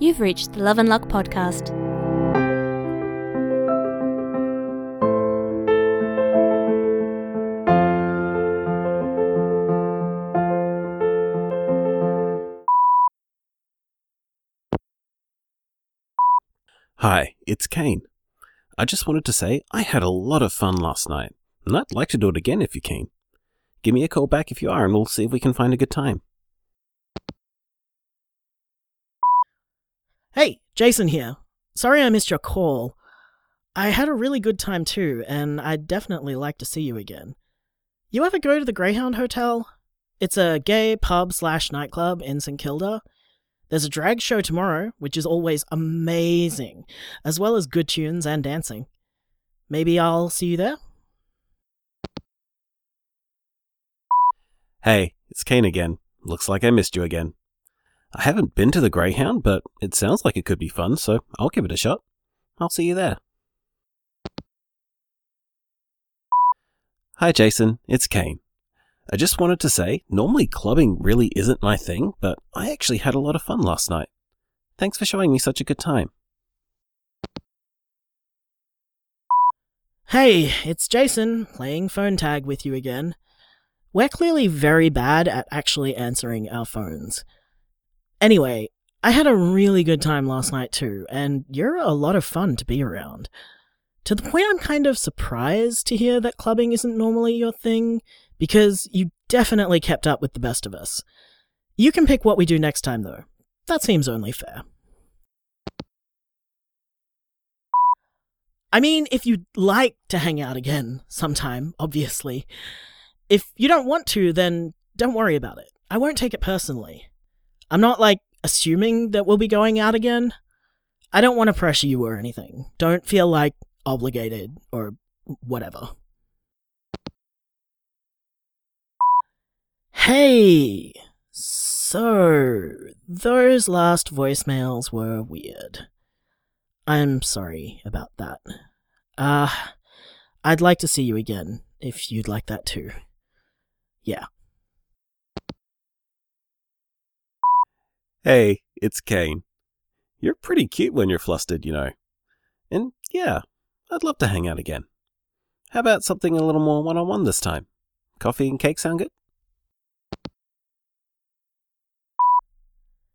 You've reached the Love and Luck podcast. Hi, it's Kane. I just wanted to say I had a lot of fun last night, and I'd like to do it again if you're keen. Give me a call back if you are, and we'll see if we can find a good time. Hey, Jason here. Sorry I missed your call. I had a really good time too, and I'd definitely like to see you again. You ever go to the Greyhound Hotel? It's a gay pub slash nightclub in St Kilda. There's a drag show tomorrow, which is always amazing, as well as good tunes and dancing. Maybe I'll see you there? Hey, it's Kane again. Looks like I missed you again. I haven't been to the Greyhound, but it sounds like it could be fun, so I'll give it a shot. I'll see you there. Hi, Jason. It's Kane. I just wanted to say, normally clubbing really isn't my thing, but I actually had a lot of fun last night. Thanks for showing me such a good time. Hey, it's Jason, playing phone tag with you again. We're clearly very bad at actually answering our phones. Anyway, I had a really good time last night too, and you're a lot of fun to be around. To the point I'm kind of surprised to hear that clubbing isn't normally your thing, because you definitely kept up with the best of us. You can pick what we do next time though. That seems only fair. I mean, if you'd like to hang out again sometime, obviously. If you don't want to, then don't worry about it. I won't take it personally. I'm not like assuming that we'll be going out again. I don't want to pressure you or anything. Don't feel like obligated or whatever. Hey! So, those last voicemails were weird. I'm sorry about that. Uh, I'd like to see you again, if you'd like that too. Yeah. Hey, it's Kane. You're pretty cute when you're flustered, you know. And yeah, I'd love to hang out again. How about something a little more one on one this time? Coffee and cake sound good?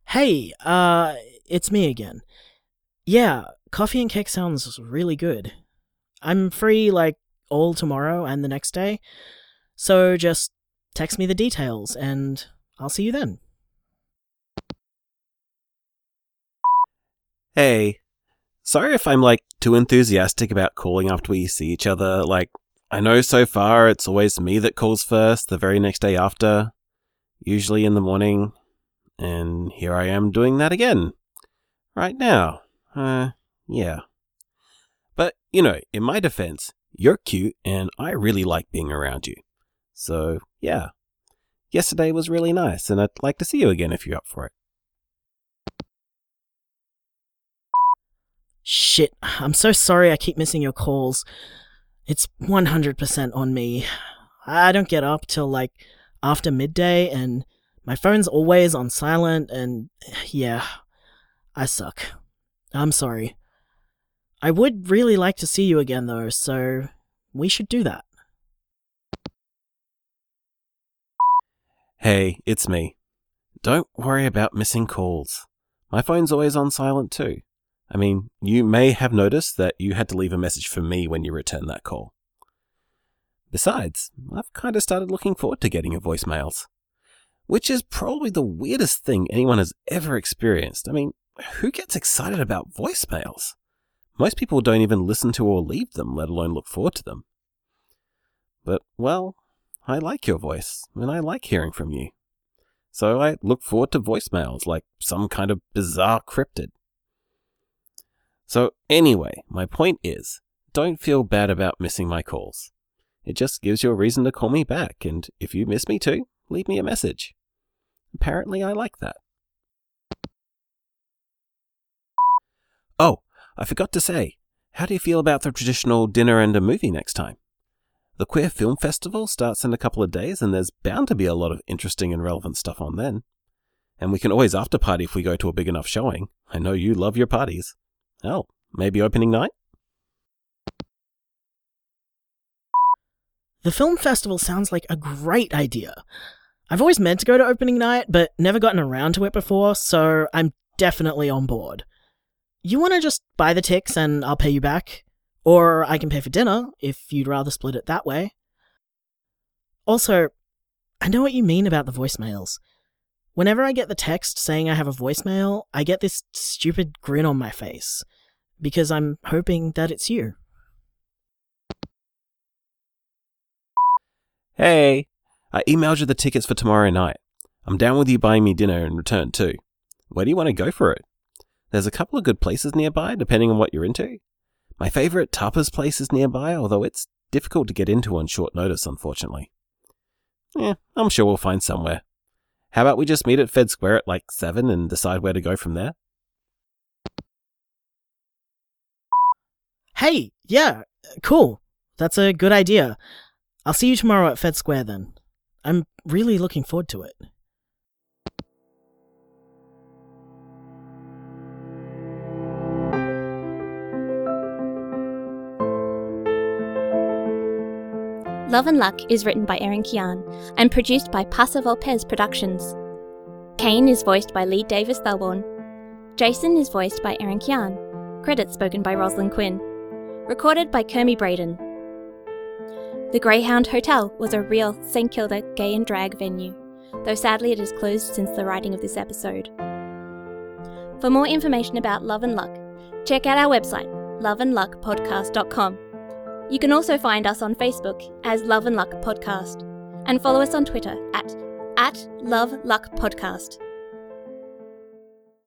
Hey, uh, it's me again. Yeah, coffee and cake sounds really good. I'm free, like, all tomorrow and the next day, so just text me the details and I'll see you then. Hey, sorry if I'm like too enthusiastic about calling after we see each other. Like, I know so far it's always me that calls first the very next day after, usually in the morning. And here I am doing that again. Right now. Uh, yeah. But, you know, in my defense, you're cute and I really like being around you. So, yeah. Yesterday was really nice and I'd like to see you again if you're up for it. Shit, I'm so sorry I keep missing your calls. It's 100% on me. I don't get up till like after midday and my phone's always on silent and yeah, I suck. I'm sorry. I would really like to see you again though, so we should do that. Hey, it's me. Don't worry about missing calls. My phone's always on silent too. I mean, you may have noticed that you had to leave a message for me when you returned that call. Besides, I've kind of started looking forward to getting your voicemails, which is probably the weirdest thing anyone has ever experienced. I mean, who gets excited about voicemails? Most people don't even listen to or leave them, let alone look forward to them. But, well, I like your voice, and I like hearing from you. So I look forward to voicemails like some kind of bizarre cryptid. So, anyway, my point is don't feel bad about missing my calls. It just gives you a reason to call me back, and if you miss me too, leave me a message. Apparently, I like that. Oh, I forgot to say, how do you feel about the traditional dinner and a movie next time? The Queer Film Festival starts in a couple of days, and there's bound to be a lot of interesting and relevant stuff on then. And we can always after party if we go to a big enough showing. I know you love your parties. Oh, maybe opening night? The film festival sounds like a great idea. I've always meant to go to opening night, but never gotten around to it before, so I'm definitely on board. You want to just buy the ticks and I'll pay you back? Or I can pay for dinner if you'd rather split it that way. Also, I know what you mean about the voicemails. Whenever I get the text saying I have a voicemail, I get this stupid grin on my face because I'm hoping that it's you. Hey, I emailed you the tickets for tomorrow night. I'm down with you buying me dinner in return too. Where do you want to go for it? There's a couple of good places nearby, depending on what you're into. My favorite tapas place is nearby, although it's difficult to get into on short notice, unfortunately. Yeah, I'm sure we'll find somewhere. How about we just meet at Fed Square at like 7 and decide where to go from there? Hey, yeah, cool. That's a good idea. I'll see you tomorrow at Fed Square then. I'm really looking forward to it. Love and Luck is written by Erin Kyan and produced by Pasa Volpez Productions. Kane is voiced by Lee Davis Thelborn. Jason is voiced by Erin Kyan. Credits spoken by Rosalind Quinn. Recorded by Kermie Braden. The Greyhound Hotel was a real St Kilda gay and drag venue, though sadly it is closed since the writing of this episode. For more information about Love and Luck, check out our website, loveandluckpodcast.com. You can also find us on Facebook as Love and Luck Podcast and follow us on Twitter at, at Love Luck Podcast.